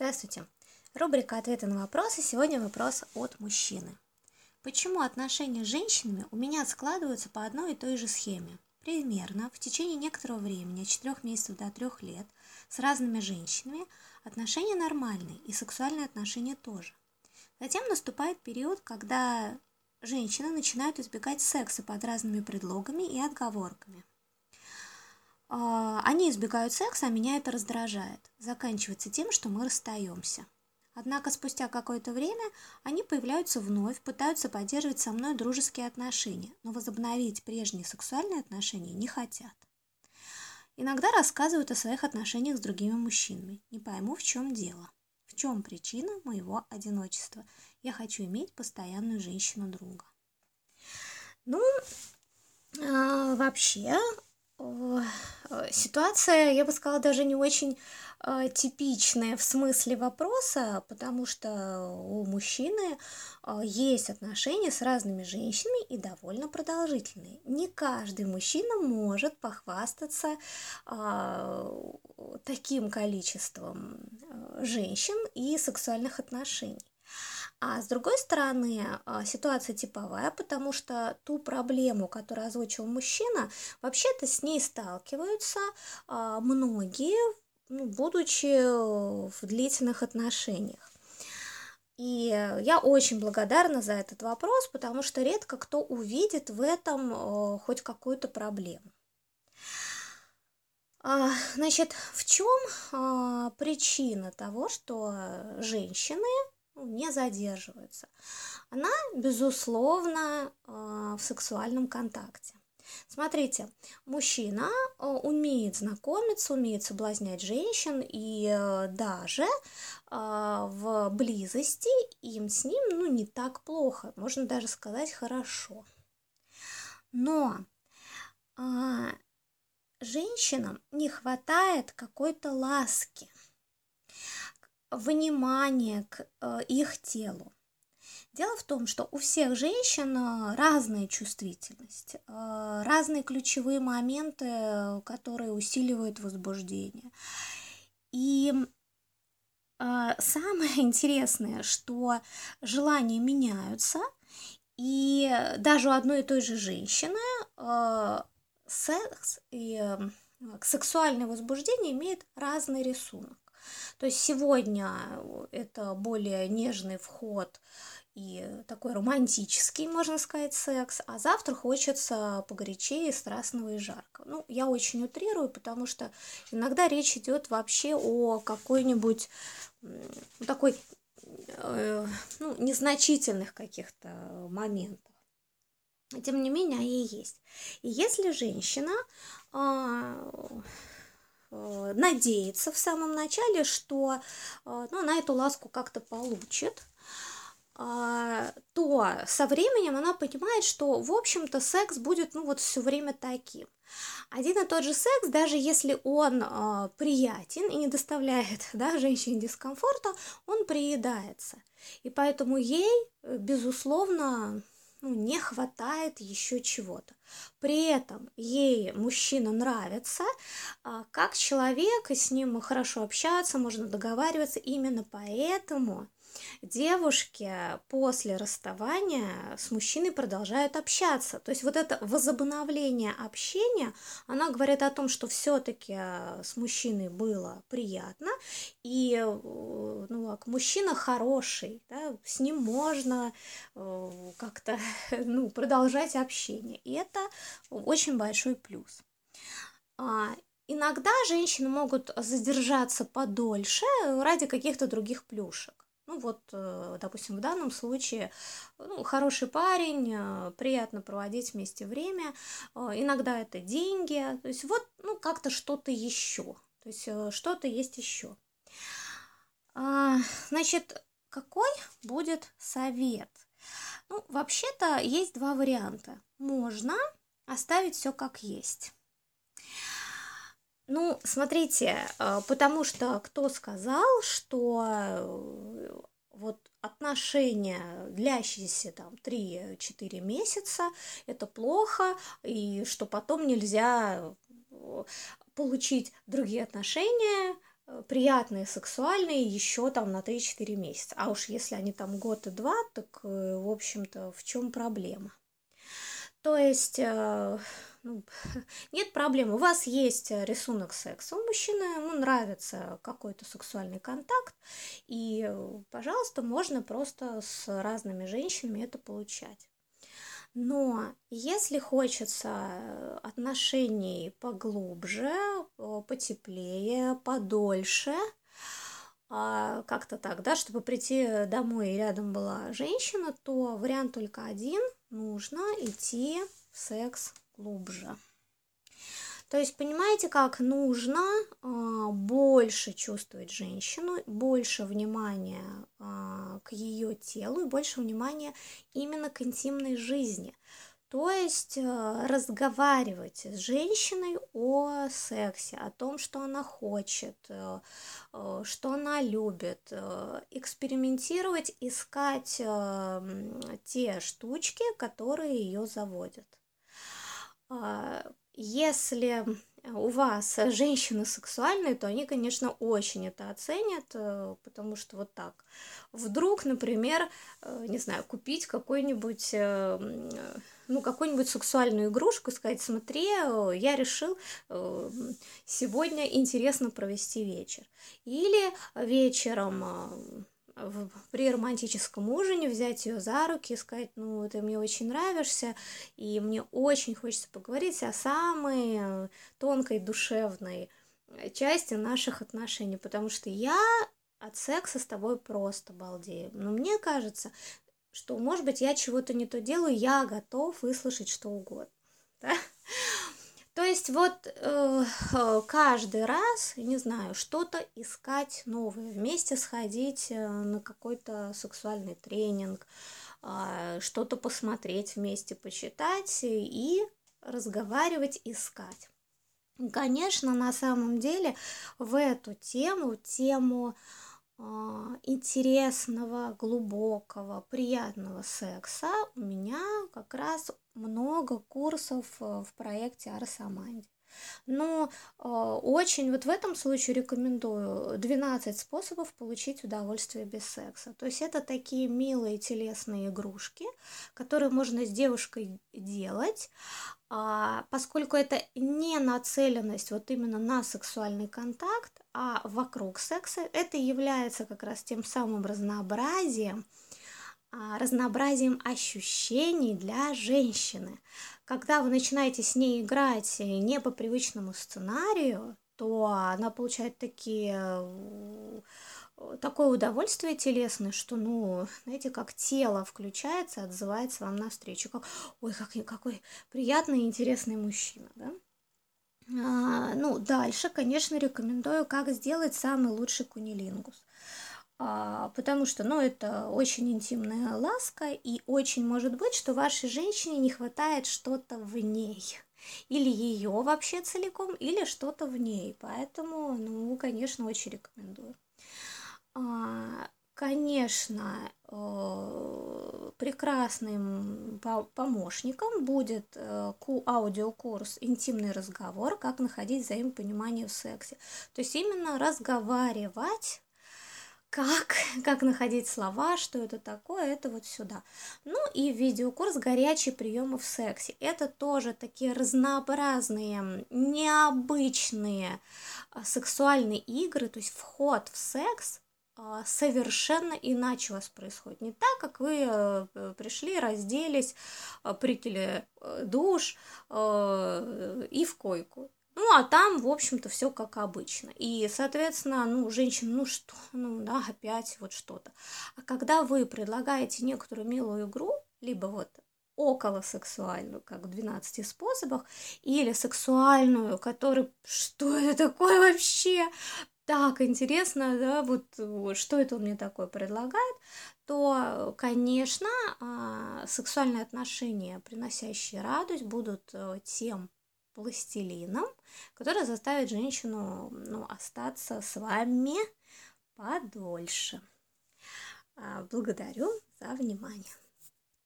Здравствуйте. Рубрика «Ответы на вопросы». Сегодня вопрос от мужчины. Почему отношения с женщинами у меня складываются по одной и той же схеме? Примерно в течение некоторого времени, от 4 месяцев до 3 лет, с разными женщинами отношения нормальные и сексуальные отношения тоже. Затем наступает период, когда женщины начинают избегать секса под разными предлогами и отговорками. А, они избегают секса, а меня это раздражает. Заканчивается тем, что мы расстаемся. Однако спустя какое-то время они появляются вновь, пытаются поддерживать со мной дружеские отношения, но возобновить прежние сексуальные отношения не хотят. Иногда рассказывают о своих отношениях с другими мужчинами. Не пойму, в чем дело. В чем причина моего одиночества? Я хочу иметь постоянную женщину-друга. Ну, э, вообще, ситуация, я бы сказала, даже не очень э, типичная в смысле вопроса, потому что у мужчины э, есть отношения с разными женщинами и довольно продолжительные. Не каждый мужчина может похвастаться э, таким количеством э, женщин и сексуальных отношений. А с другой стороны, а, ситуация типовая, потому что ту проблему, которую озвучил мужчина, вообще-то с ней сталкиваются а, многие, ну, будучи в длительных отношениях. И я очень благодарна за этот вопрос, потому что редко кто увидит в этом а, хоть какую-то проблему. Значит, в чем причина того, что женщины не задерживается. Она, безусловно, а, в сексуальном контакте. Смотрите, мужчина а, умеет знакомиться, умеет соблазнять женщин, и э, даже в близости им с ним ну, не так плохо, можно даже сказать хорошо. Но женщинам не хватает какой-то ласки – внимание к э, их телу. Дело в том, что у всех женщин э, разная чувствительность, э, разные ключевые моменты, которые усиливают возбуждение. И самое интересное, что желания меняются, и даже у одной и той же женщины секс и сексуальное возбуждение имеет разный рисунок. То есть сегодня это более нежный вход и такой романтический, можно сказать, секс, а завтра хочется погорячее, страстного и жарко. Ну, я очень утрирую, потому что иногда речь идет вообще о какой-нибудь такой, э, ну, незначительных каких-то моментах. Тем не менее, они есть. И если женщина Э, надеется в самом начале, что э, ну, она эту ласку как-то получит, а, то со временем она понимает, что, в общем-то, секс будет, ну, вот все время таким. Один и тот же секс, даже если он э, приятен и не доставляет да, женщине дискомфорта, он приедается. И поэтому ей, безусловно, ну, не хватает еще чего-то. При этом ей мужчина нравится, а, как человек, и с ним хорошо общаться, можно договариваться. Именно поэтому девушки после расставания с мужчиной продолжают общаться. То есть вот это возобновление общения, она говорит о том, что все-таки э, с мужчиной было приятно, и э, ну, мужчина хороший, да, с ним можно э, как-то ну, продолжать общение. И это очень большой плюс. А, иногда женщины могут задержаться подольше ради каких-то других плюшек. Ну вот, э, допустим, в данном случае ну, хороший парень, э, приятно проводить вместе время, э, иногда это деньги, то есть вот, ну, как-то что-то еще, то есть что-то есть еще. А, значит, какой будет совет? Ну, вообще-то есть два варианта. Можно оставить все как есть. Ну, смотрите, э, потому что кто сказал, что э, вот отношения, длящиеся там 3-4 месяца, это плохо, и что потом нельзя э, получить другие отношения, приятные, сексуальные еще там на 3-4 месяца. А уж если они там год и два, так, в общем-то, в чем проблема? То есть э, ну, нет проблем. У вас есть рисунок секса. У мужчины ему нравится какой-то сексуальный контакт, и, пожалуйста, можно просто с разными женщинами это получать. Но если хочется отношений поглубже, потеплее, подольше, а, как-то так, да, чтобы прийти домой и рядом была женщина, то вариант только один – нужно идти в секс глубже. То есть, понимаете, как нужно э, больше чувствовать женщину, больше внимания э, к ее телу и больше внимания именно к интимной жизни. То есть э, разговаривать с женщиной о сексе, о том, что она хочет, э, э, что она любит, экспериментировать, искать те штучки, которые ее заводят. А, если у вас женщины сексуальные, то они, конечно, очень это оценят, потому что вот так. Вдруг, например, не знаю, купить какой-нибудь ну, какую-нибудь сексуальную игрушку, сказать, смотри, э, я решил э, сегодня интересно провести вечер. Или вечером э, при романтическом ужине взять ее за руки и сказать, ну, ты мне очень нравишься, и мне очень хочется поговорить о самой тонкой душевной части наших отношений, потому что я от секса с тобой просто балдею. Но мне кажется, что, может быть, я чего-то не то делаю, я готов выслушать что угодно. Да? То есть вот э, каждый раз, не знаю, что-то искать новое, вместе сходить э, на какой-то сексуальный тренинг, э, что-то посмотреть вместе, почитать и разговаривать, искать. Конечно, на самом деле в эту тему, тему а, интересного, глубокого, приятного секса у меня как раз много курсов э, в проекте Арсаманди. Но э, очень вот в этом случае рекомендую 12 способов получить удовольствие без секса. То есть это такие милые телесные игрушки, которые можно с девушкой делать, а, поскольку это не нацеленность вот именно на сексуальный контакт, а вокруг секса, это является как раз тем самым разнообразием, разнообразием ощущений для женщины. Когда вы начинаете с ней играть не по привычному сценарию, то она получает такие э, такое удовольствие телесное, что, ну, знаете, как тело включается, отзывается вам навстречу, как, ой, как, какой приятный и интересный мужчина, да? А, ну, дальше, конечно, рекомендую, как сделать самый лучший кунилингус. А, потому что, ну, это очень интимная ласка, и очень может быть, что вашей женщине не хватает что-то в ней. Или ее вообще целиком, или что-то в ней. Поэтому, ну, конечно, очень рекомендую. А, конечно, э, прекрасным помощником будет э, аудиокурс «Интимный разговор. Как находить взаимопонимание в сексе». То есть именно разговаривать как, как находить слова, что это такое, это вот сюда. Ну и видеокурс «Горячие приемы в сексе». Это тоже такие разнообразные, необычные а, сексуальные игры, то есть вход в секс а, совершенно иначе у вас происходит. Не так, как вы э, пришли, разделись, э, приняли э, душ и в койку. Ну, а там, в общем-то, все как обычно. И, соответственно, ну, женщина, ну что, ну да, опять вот что-то. А когда вы предлагаете некоторую милую игру, либо вот около сексуальную, как в 12 способах, или сексуальную, который, что это такое вообще, так интересно, да, вот что это он мне такое предлагает, то, конечно, а, сексуальные отношения, приносящие радость, будут э, тем пластилином, который заставит женщину ну, остаться с вами подольше. А, благодарю за внимание.